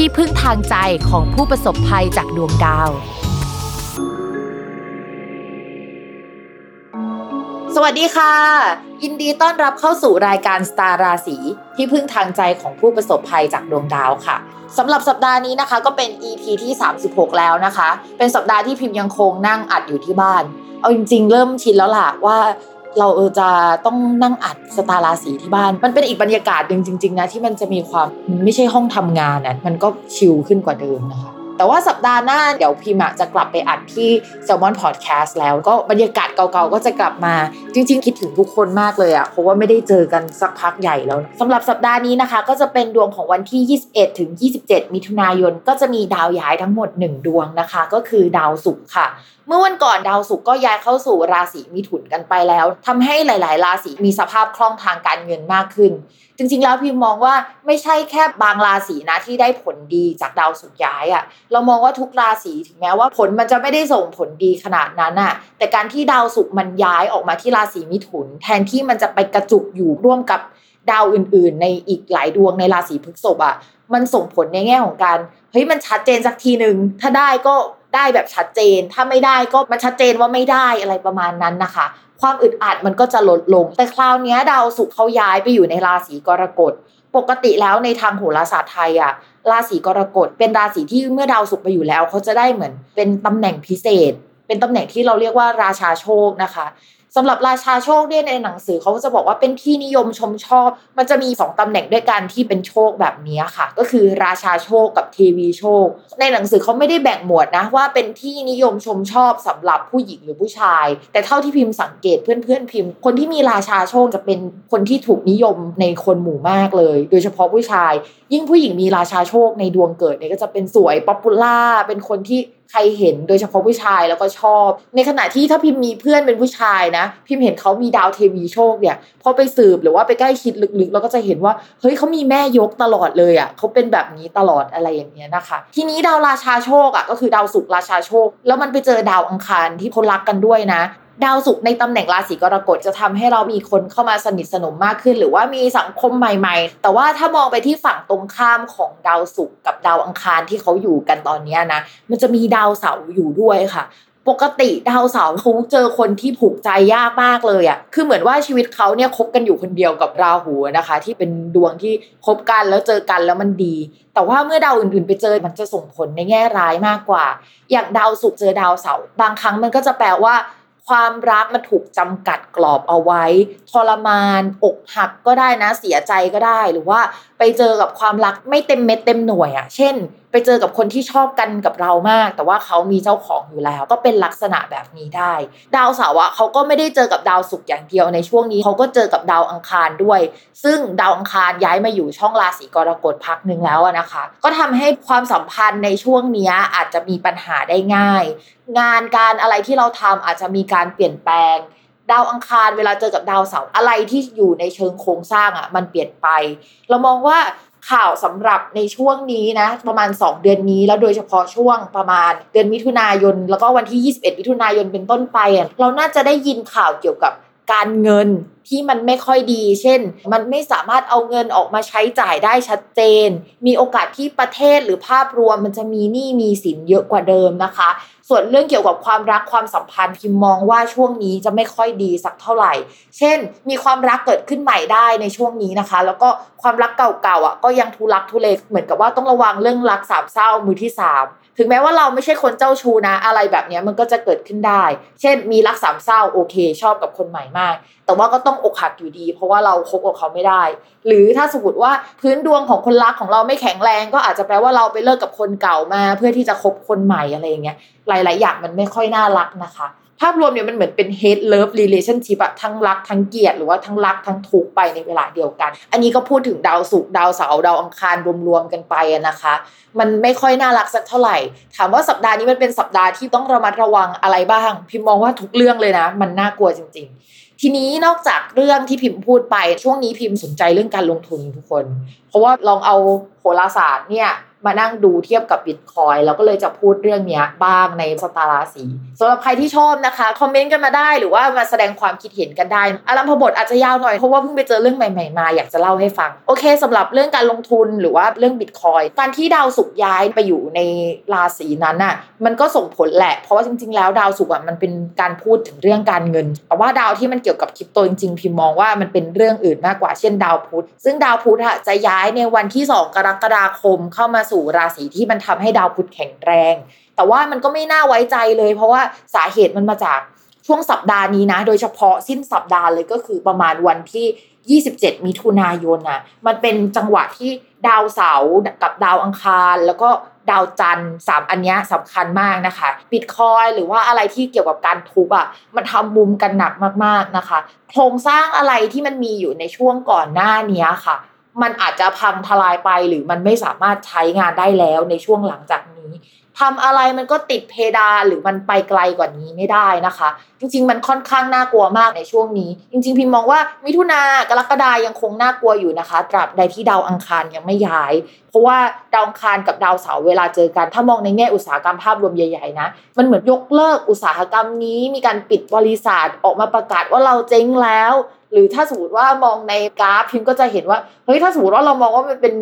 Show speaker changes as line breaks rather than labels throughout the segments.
ที่พึ่งทางใจของผู้ประสบภัยจากดวงดาว สวัสดีค่ะ ยินดีต้อนรับเข้าสู่รายการสตาร์ราศีที่พึ่งทางใจของผู้ประสบภัยจากดวงดาวค่ะสำหรับสัปดาห์นี้นะคะ ก็เป็น EP ที่ 36 แล้วนะคะ เป็นสัปดาห์ที่พิมพ์ยังคงนั่งอัดอยู่ที่บ้าน เอาจริงๆ เริ่มชินแล้วล่ะว่า เราเออจะต้องนั่งอัดสตาราสีที่บ้าน มันเป็นอีกบรรยากาศหนึ่งจริง ๆ นะที่มันจะมีความมันไม่ใช่ห้องทำงานนะมันก็ชิลขึ้นกว่าเดิมนะคะ แต่ว่าสัปดาห์หน้าเดี๋ยวพิมจะกลับไปอัดที่ Salmon Podcast แล้วก็บรรยากาศเก่าๆก็จะกลับมา จริง ๆ คิดถึงทุกคนมากเลยอะเพราะว่าไม่ได้เจอกันสักพักใหญ่แล้วสำหรับสัปดาห์นี้นะคะ ก็จะเป็นดวงของวันที่ 21 ถึง 27 มิถุนายน ก็จะมีดาวย้ายทั้งหมด 1 ดวงนะคะ ก็คือดาวศุกร์ค่ะ เมื่อวันก่อนดาวศุกร์ก็ย้ายเข้าสู่ราศีมิถุนกันไปแล้วทำให้หลาย ๆ ราศีมีสภาพคล่องทางการเงินมากขึ้น จริงๆ แล้วพิมมองว่าไม่ใช่แค่บางราศีนะที่ได้ผลดีจากดาวศุกย้ายอะ่ะ เรามองว่าทุกราศีถึงแม้ว่าผลมันจะไม่ได้ส่งผลดีขนาดนั้นอะ่ะ แต่การที่ดาวศุกมันย้ายออกมาที่ราศีมิถุน แทนที่มันจะไปกระจุกอยู่ร่วมกับดาวอื่น ๆ ในอีกหลายดวงในราศีพฤษภอะ่ะ มันส่งผลในแง่ของการเฮ้ยมันชัดเจนสักทีหนึ่งถ้าได้ก็ได้แบบชัดเจน ถ้าไม่ได้ก็มันชัดเจนว่าไม่ได้อะไรประมาณนั้นนะคะ ความอึดอัดมันก็จะลดลง แต่คราวนี้ดาวศุกร์เขาย้ายไปอยู่ในราศีกรกฎ ปกติแล้วในทางโหราศาสตร์ไทยอะราศีกรกฎเป็นราศีที่เมื่อดาวศุกร์ไปอยู่แล้วเขาจะได้เหมือนเป็นตำแหน่งพิเศษ เป็นตำแหน่งที่เราเรียกว่าราชาโชคนะคะ สำหรับราชาโชคเนี่ยในหนังสือเขาจะบอกว่าเป็นที่นิยมชมชอบ มันจะมีสองตำแหน่งด้วยกันที่เป็นโชคแบบนี้ค่ะ ก็คือราชาโชคกับเทวีโชค ในหนังสือเขาไม่ได้แบ่งหมวดนะว่าเป็นที่นิยมชมชอบสำหรับผู้หญิงหรือผู้ชาย แต่เท่าที่พิมพ์สังเกตเพื่อนๆพิมพ์ คนที่มีราชาโชคจะเป็นคนที่ถูกนิยมในคนหมู่มากเลย โดยเฉพาะผู้ชาย ยิ่งผู้หญิงมีราชาโชคในดวงเกิดเนี่ยก็จะเป็นสวย popular เป็นคนที่ ใครเห็นโดยเฉพาะผู้ชายแล้วก็ชอบ ในขณะที่ถ้าพิมพ์มีเพื่อนเป็นผู้ชายนะ พิมพ์เห็นเขามีดาวเทวีโชคเนี่ยพอไปสืบหรือว่าไปใกล้ชิดลึกๆเราก็จะเห็นว่าเฮ้ยเขามีแม่ยกตลอดเลยอะ่ะเขาเป็นแบบนี้ตลอดอะไรอย่างเงี้ยนะคะ ทีนี้ดาวราชาโชคอะ่ะก็คือดาวศุกร์ราชาโชค แล้วมันไปเจอดาวอังคารที่เขารักกันด้วยนะ ดาวศุกร์ในตำแหน่งราศีกรกฎจะทำให้เรามีคนเข้ามาสนิทสนมมากขึ้น หรือว่ามีสังคมใหม่ ๆ แต่ว่าถ้ามองไปที่ฝั่งตรงข้ามของดาวศุกร์กับดาวอังคารที่เขาอยู่กันตอนนี้นะ มันจะมีดาวเสาร์อยู่ด้วยค่ะปกติดาวเสาร์เขาเจอคนที่ผูกใจยากมากเลยอะ่ะ คือเหมือนว่าชีวิตเขาเนี่ยคบกันอยู่คนเดียวกับราหูนะคะ ที่เป็นดวงที่คบกันแล้วเจอกันแล้วมันดี แต่ว่าเมื่อดาวอื่นๆ ไปเจอมันจะส่งผลในแง่ร้ายมากกว่า อย่างดาวศุกร์เจอดาวเสาร์บางครั้งมันก็จะแปลว่า ความรักมันถูกจำกัดกรอบเอาไว้ ทรมาน อกหักก็ได้นะ เสียใจก็ได้ หรือว่าไปเจอกับความรักไม่เต็มเม็ดเต็มหน่วยอะ่ะ เช่น ไปเจอกับคนที่ชอบกันกับเรามาก แต่ว่าเขามีเจ้าของอยู่แล้ว ก็เป็นลักษณะแบบนี้ได้ ดาวเสาร์อะเขาก็ไม่ได้เจอกับดาวศุกร์อย่างเดียวในช่วงนี้เขาก็เจอกับดาวอังคารด้วย ซึ่งดาวอังคารย้ายมาอยู่ช่องราศีกรกฎพักหนึ่งแล้วนะคะ ก็ทำให้ความสัมพันธ์ในช่วงนี้อาจจะมีปัญหาได้ง่าย งานการอะไรที่เราทำอาจจะมีการเปลี่ยนแปลง ดาวอังคารเวลาเจอกับดาวเสาร์อะไรที่อยู่ในเชิงโครงสร้างอะ มันเปลี่ยนไป เรามองว่าข่าวสำหรับในช่วงนี้นะ ประมาณ 2 เดือนนี้แล้วโดยเฉพาะช่วงประมาณเดือนมิถุนายน แล้วก็วันที่ 21 มิถุนายนเป็นต้นไป เราน่าจะได้ยินข่าวเกี่ยวกับ การเงินที่มันไม่ค่อยดี เช่น มันไม่สามารถเอาเงินออกมาใช้จ่ายได้ชัดเจน มีโอกาสที่ประเทศหรือภาพรวมมันจะมีหนี้มีสินเยอะกว่าเดิมนะคะ ส่วนเรื่องเกี่ยวกับความรักความสัมพันธ์พิมมองว่าช่วงนี้จะไม่ค่อยดีสักเท่าไหร่ เช่น มีความรักเกิดขึ้นใหม่ได้ในช่วงนี้นะคะ แล้วก็ความรักเก่าๆอะก็ยังทุลักทุเลเหมือนกับว่าต้องระวังเรื่องรักสามเศร้ามือที่สาม ถึงแม้ว่าเราไม่ใช่คนเจ้าชู้นะ อะไรแบบนี้มันก็จะเกิดขึ้นได้ เช่น มีรักสามเศร้าโอเค ชอบกับคนใหม่มาก แต่ว่าก็ต้องอกหักอยู่ดี เพราะว่าเราคบกับเขาไม่ได้ หรือถ้าสมมติว่าพื้นดวงของคนรักของเราไม่แข็งแรง ก็อาจจะแปลว่าเราไปเลิกกับคนเก่ามา เพื่อที่จะคบคนใหม่อะไรอย่างเงี้ยหลาย ๆ อย่างมันไม่ค่อยน่ารักนะคะ ภาพรวมเนี่ยมันเหมือนเป็น hate love relationship อะทั้งรักทั้งเกลียดหรือว่าทั้งรักทั้งทุกข์ไปในเวลาเดียวกัน อันนี้ก็พูดถึงดาวศุกร์ดาวเสาร์ดาวอังคารรวมๆกันไปนะคะ มันไม่ค่อยน่ารักสักเท่าไหร่ ถามว่าสัปดาห์นี้มันเป็นสัปดาห์ที่ต้องระมัดระวังอะไรบ้าง พิมมองว่าทุกเรื่องเลยนะ มันน่ากลัวจริง ๆทีนี้นอกจากเรื่องที่พิมพ์พูดไปช่วงนี้พิมพ์สนใจเรื่องการลงทุนทุกคน เพราะว่าลองเอาโหราศาสตร์เนี่ย มานั่งดูเทียบกับบิตคอยแล้วก็เลยจะพูดเรื่องนี้บ้างในสตาร์ราศีสำหรับใครที่ชอบนะคะ คอมเมนต์กันมาได้หรือว่ามาแสดงความคิดเห็นกันได้อารัมพบทอาจจะยาวหน่อย เพราะว่าเพิ่งไปเจอเรื่องใหม่ๆมาอยากจะเล่าให้ฟัง โอเคสำหรับเรื่องการลงทุนหรือว่าเรื่องบิตคอยการที่ดาวศุกร์ย้ายไปอยู่ในราศีนั้นน่ะมันก็ส่งผลแหละ เพราะว่าจริง ๆ แล้วดาวศุกร์อะมันเป็นการพูดถึงเรื่องการเงิน แต่ว่าดาวที่มันเกี่ยวกับคริปโตจริงๆพิมมองว่ามันเป็นเรื่องอื่นมากกว่าเช่นดาวพุธซึ่งดาวพุธอะจะย้ายในวันที่ 2 กรกฎาคมเข้ามาสูราศีที่มันทำให้ดาวพุธแข็งแรง แต่ว่ามันก็ไม่น่าไว้ใจเลย เพราะว่าสาเหตุมันมาจากช่วงสัปดาห์นี้นะ โดยเฉพาะสิ้นสัปดาห์เลยก็คือประมาณวันที่ 27 มิถุนายนนะมันเป็นจังหวะที่ดาวเสาร์กับดาวอังคาร แล้วก็ดาวจันทร์สามอันนี้สำคัญมากนะคะบิตคอยหรือว่าอะไรที่เกี่ยวกับการทุบอะมันทำมุมกันหนักมากๆนะคะ โครงสร้างอะไรที่มันมีอยู่ในช่วงก่อนหน้านี้ค่ะ มันอาจจะพังทลายไปหรือมันไม่สามารถใช้งานได้แล้วในช่วงหลังจากนี้ ทำอะไรมันก็ติดเพดานหรือมันไปไกลกว่านี้ไม่ได้นะคะ จริง ๆ มันค่อนข้างน่ากลัวมากในช่วงนี้ จริง ๆ พิมมองว่ามิถุนากรกฎายังคงน่ากลัวอยู่นะคะ ตราบใดที่ดาวอังคารยังไม่ย้าย เพราะว่าดาวอังคารกับดาวเสาร์เวลาเจอกันถ้ามองในแง่อุตสาหกรรมภาพรวมใหญ่ๆนะมันเหมือนยกเลิกอุตสาหกรรมนี้ มีการปิดบริษัทออกมาประกาศว่าเราเจ๊งแล้ว หรือถ้าสมมติว่ามองในกราฟพิมก็จะเห็นว่าเฮ้ยถ้าสมมติว่าเรามองว่ามันเป็น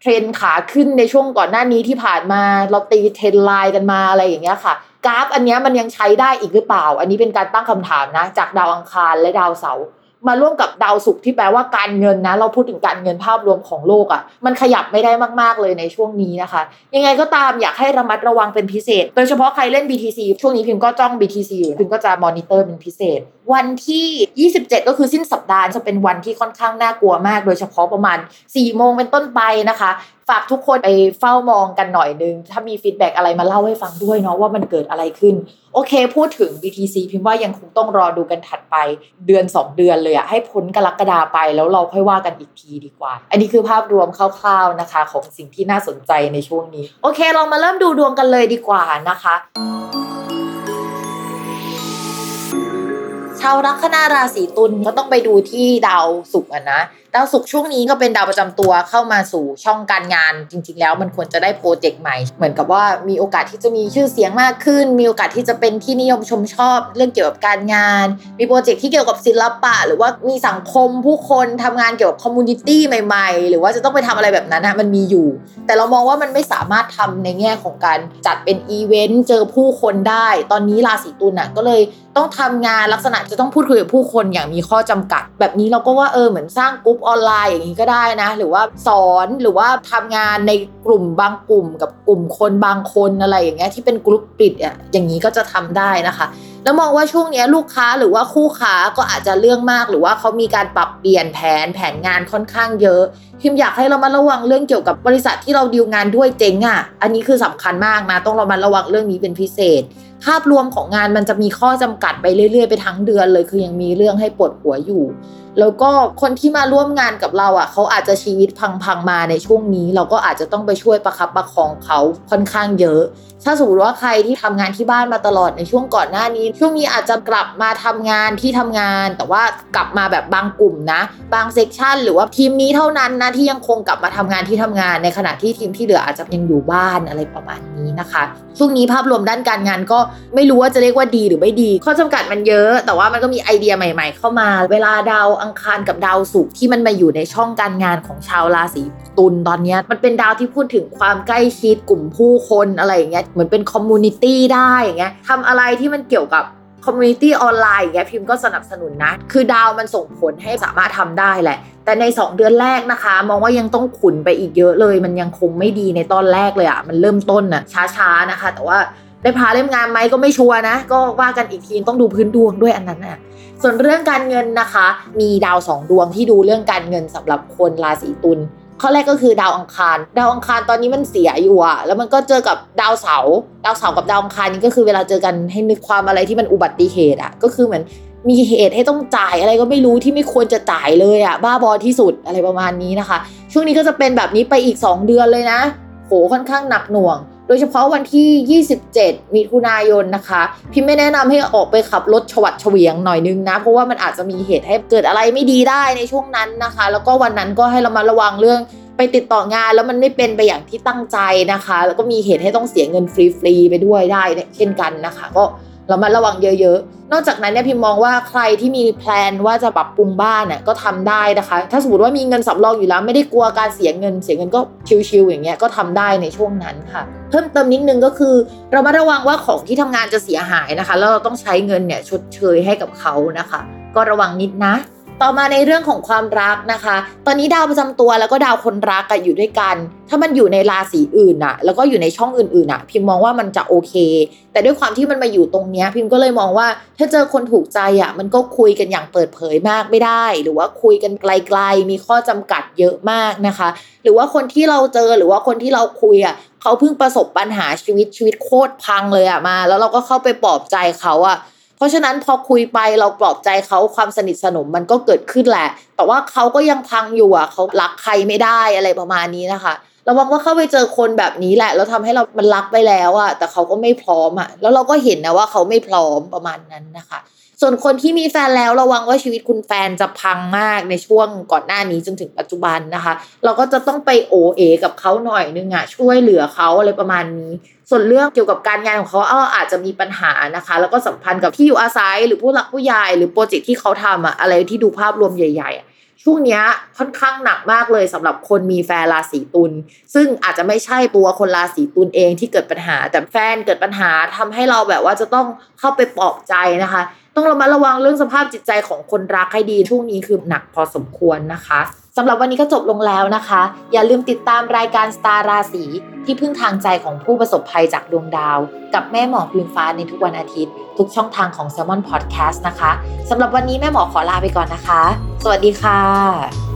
เทรนด์ขาขึ้นในช่วงก่อนหน้านี้ที่ผ่านมาเราตี trend line กันมาอะไรอย่างเงี้ยค่ะกราฟอันนี้มันยังใช้ได้อีกหรือเปล่า อันนี้เป็นการตั้งคำถามนะ จากดาวอังคารและดาวเสาร์ มาร่วมกับดาวศุกร์ที่แปลว่าการเงินนะ เราพูดถึงการเงินภาพรวมของโลกอะ่ะ มันขยับไม่ได้มากๆเลยในช่วงนี้นะคะ ยังไงก็ตามอยากให้ระมัดระวังเป็นพิเศษ โดยเฉพาะใครเล่น BTC ช่วงนี้พิมก็จ้อง BTC อยู่พิมก็จะมอนิเตอร์เป็นพิเศษ วันที่ 27 ก็คือสิ้นสัปดาห์จะเป็นวันที่ค่อนข้างน่ากลัวมาก โดยเฉพาะประมาณ4โมงเป็นต้นไปนะคะ ฝากทุกคนไปเฝ้ามองกันหน่อยนึง ถ้ามี feedback อะไรมาเล่าให้ฟังด้วยเนาะว่ามันเกิดอะไรขึ้น โอเค พูดถึง BTC พิมพ์ว่ายังคงต้องรอดูกันถัดไปเดือน 2 เดือนเลยอะให้พ้นกรกฎาไปแล้วเราค่อยว่ากันอีกทีดีกว่า อันนี้คือภาพรวมคร่าวๆนะคะ ของสิ่งที่น่าสนใจในช่วงนี้ โอเคเรามาเริ่มดูดวงกันเลยดีกว่านะคะชาวลัคนาราศีตุลก็ต้องไปดูที่ดาวศุกร์อะนะดาวศุกร์ช่วงนี้ก็เป็นดาวประจำตัวเข้ามาสู่ช่องการงาน จริง ๆ แล้วมันควรจะได้โปรเจกต์ใหม่ เหมือนกับว่ามีโอกาสที่จะมีชื่อเสียงมากขึ้น มีโอกาสที่จะเป็นที่นิยมชมชอบเรื่องเกี่ยวกับการงาน มีโปรเจกต์ที่เกี่ยวกับศิลปะ หรือว่ามีสังคมผู้คนทำงานเกี่ยวกับ community ใหม่ๆ หรือว่าจะต้องไปทำอะไรแบบนั้นนะมันมีอยู่ แต่เรามองว่ามันไม่สามารถทำในแง่ของการจัดเป็นอีเวนต์เจอผู้คนได้ ตอนนี้ราศีตุลน่ะก็เลยต้องทำงานลักษณะจะต้องพูดคุยกับผู้คนอย่างมีข้อจำกัด แบบนี้เราก็ว่าเออเหมือนสร้างกลุ่มออนไลน์อย่างนี้ก็ได้นะ หรือว่าสอนหรือว่าทำงานในกลุ่มบางกลุ่ม กับกลุ่มคนบางคนอะไรอย่างเงี้ยที่เป็นกลุ่มปิดอะอย่างนี้ก็จะทำได้นะคะ แล้วมองว่าช่วงนี้ลูกค้าหรือว่าคู่ค้าก็อาจจะเรื่องมาก หรือว่าเขามีการปรับเปลี่ยนแผนแผนงานค่อนข้างเยอะ พิมอยากให้เรามาระวังเรื่องเกี่ยวกับบริษัทที่เราดีลงานด้วยเจ๊งอะ อันนี้คือสำคัญมากนะ ต้องเรามาระวังเรื่องนี้เป็นพิเศษ ภาพรวมของงานมันจะมีข้อจำกัดไปเรื่อยๆไปทั้งเดือนเลย คือยังมีเรื่องให้ปวดหัวอยู่ แล้วก็คนที่มาร่วมงานกับเราอะเขาอาจจะชีวิตพังๆมาในช่วงนี้ เราก็อาจจะต้องไปช่วยประคับประคองเขาค่อนข้างเยอะถ้าสมมติว่าใครที่ทำงานที่บ้านมาตลอดในช่วงก่อนหน้านี้ ช่วงนี้อาจจะกลับมาทำงานที่ทำงาน แต่ว่ากลับมาแบบบางกลุ่มนะ บางเซกชันหรือว่าทีมนี้เท่านั้นนะที่ยังคงกลับมาทำงานที่ทำงาน ในขณะที่ทีมที่เหลืออาจจะยังอยู่บ้านอะไรประมาณนี้นะคะ ช่วงนี้ภาพรวมด้านการงานก็ไม่รู้ว่าจะเรียกว่าดีหรือไม่ดี ข้อจำกัดมันเยอะ แต่ว่ามันก็มีไอเดียใหม่ ๆ เข้ามา เวลาดาวอังคารกับดาวศุกร์ที่มันมาอยู่ในช่องการงานของชาวราศีตุลตอนนี้มันเป็นดาวที่พูดถึงความใกล้ชิดกลุ่มผู้คนอะไรอย่างเงี้ยเหมือนเป็น community ได้อย่างเงี้ยทำอะไรที่มันเกี่ยวกับ community ออนไลน์อย่างเงี้ยพิมพ์ก็สนับสนุนนะ คือดาวมันส่งผลให้สามารถทำได้แหละ แต่ใน 2 เดือนแรกนะคะ มองว่ายังต้องขุนไปอีกเยอะเลย มันยังคงไม่ดีในตอนแรกเลยอะ่ะมันเริ่มต้นน่ะช้าๆนะคะ แต่ว่าได้พาเล่มงานไหมก็ไม่ชัวร์นะ ก็ว่ากันอีกทีต้องดูพื้นดวงด้วยอันนั้นน่ะส่วนเรื่องการเงินนะคะ มีดาวสองดวงที่ดูเรื่องการเงินสำหรับคนราศีตุล ข้อแรกก็คือดาวอังคาร ดาวอังคารตอนนี้มันเสียอยู่อะแล้วมันก็เจอกับดาวเสาร์ดาวเสาร์กับดาวอังคารนี่ก็คือเวลาเจอกันให้นึกความอะไรที่มันอุบัติเหตุอะก็คือเหมือนมีเหตุให้ต้องจ่ายอะไรก็ไม่รู้ที่ไม่ควรจะจ่ายเลยอะบ้าบอที่สุดอะไรประมาณนี้นะคะ ช่วงนี้ก็จะเป็นแบบนี้ไปอีก 2 เดือนเลยนะโหค่อนข้างหนักหน่วง ดยเฉพาะวันที่ 27 มิถุนายนนะคะ พี่ไม่แนะนำให้ออกไปขับรถฉวัดเฉวียงหน่อยนึงนะ เพราะว่ามันอาจจะมีเหตุให้เกิดอะไรไม่ดีได้ในช่วงนั้นนะคะ แล้วก็วันนั้นก็ให้เรามาระวังเรื่องไปติดต่องานแล้วมันไม่เป็นไปอย่างที่ตั้งใจนะคะ แล้วก็มีเหตุให้ต้องเสียเงินฟรีๆไปด้วยได้เช่นกันนะคะ ก็ เรามาระวังเยอะๆ นอกจากนั้นเนี่ยพิมมองว่าใครที่มีแพลนว่าจะปรับปรุงบ้านเนี่ยก็ทำได้นะคะ ถ้าสมมติว่ามีเงินสำรองอยู่แล้วไม่ได้กลัวการเสียเงิน เสียเงินก็ชิวๆอย่างเงี้ยก็ทำได้ในช่วงนั้นค่ะ เพิ่มเติมนิดนึงก็คือ เรามาระวังว่าของที่ทำงานจะเสียหายนะคะ แล้วเราต้องใช้เงินเนี่ยชดเชยให้กับเขานะคะ ก็ระวังนิดนะ ต่อมาในเรื่องของความรักนะคะ ตอนนี้ดาวประจำตัวแล้วก็ดาวคนรักกันอยู่ด้วยกัน ถ้ามันอยู่ในราศีอื่นอะแล้วก็อยู่ในช่องอื่นๆอะพิมมองว่ามันจะโอเค แต่ด้วยความที่มันมาอยู่ตรงนี้พิมก็เลยมองว่า ถ้าเจอคนถูกใจอะมันก็คุยกันอย่างเปิดเผยมากไม่ได้ หรือว่าคุยกันไกล ๆ มีข้อจำกัดเยอะมากนะคะ หรือว่าคนที่เราเจอหรือว่าคนที่เราคุยอะเขาเพิ่งประสบปัญหาชีวิตชีวิตโคตรพังเลยอะมา แล้วเราก็เข้าไปปลอบใจเขาอะ เพราะฉะนั้นพอคุยไปเราปลอบใจเขาความสนิทสนมมันก็เกิดขึ้นแหละ แต่ว่าเขาก็ยังพังอยู่อะเขารักใครไม่ได้อะไรประมาณนี้นะคะระวังว่าเข้าไปเจอคนแบบนี้แหละ แล้วทาให้เรามันรักไปแล้วอะแต่เขาก็ไม่พร้อมอะแล้วเราก็เห็นนะว่าเขาไม่พร้อมประมาณนั้นนะคะ ส่วนคนที่มีแฟนแล้วระวังว่าชีวิตคุณแฟนจะพังมากในช่วงก่อนหน้านี้จนถึงปัจจุบันนะคะ เราก็จะต้องไปโอเอกับเขาหน่อยนึงอะช่วยเหลือเขาอะไรประมาณนี้ ส่วนเรื่องเกี่ยวกับการงานของเขาเอออาจจะมีปัญหานะคะ แล้วก็สัมพันธ์กับที่อยู่อาศัยหรือผู้หลักผู้ใหญ่หรือโปรเจกต์ที่เขาทำอะอะไรที่ดูภาพรวมใหญ่ๆ ช่วงนี้ค่อนข้างหนักมากเลยสำหรับคนมีแฟนราศีตุลซึ่งอาจจะไม่ใช่ตัวคนราศีตุลเองที่เกิดปัญหา แต่แฟนเกิดปัญหาทำให้เราแบบว่าจะต้องเข้าไปปลอบใจนะคะ ต้องระมัดระวังเรื่องสภาพจิตใจของคนรักให้ดีช่วงนี้คือหนักพอสมควรนะคะำหรับวันนี้ก็จบลงแล้วนะคะ อย่าลืมติดตามรายการสตาร์ราศีที่พึ่งทางใจของผู้ประสบภัยจากดวงดาว กับแม่หมอพิมฟ้าในทุกวันอาทิตย์ ทุกช่องทางของ s ซ l m o n Podcast นะคะสำหรับวันนี้แม่หมอขอลาไปก่อนนะคะ สวัสดีค่ะ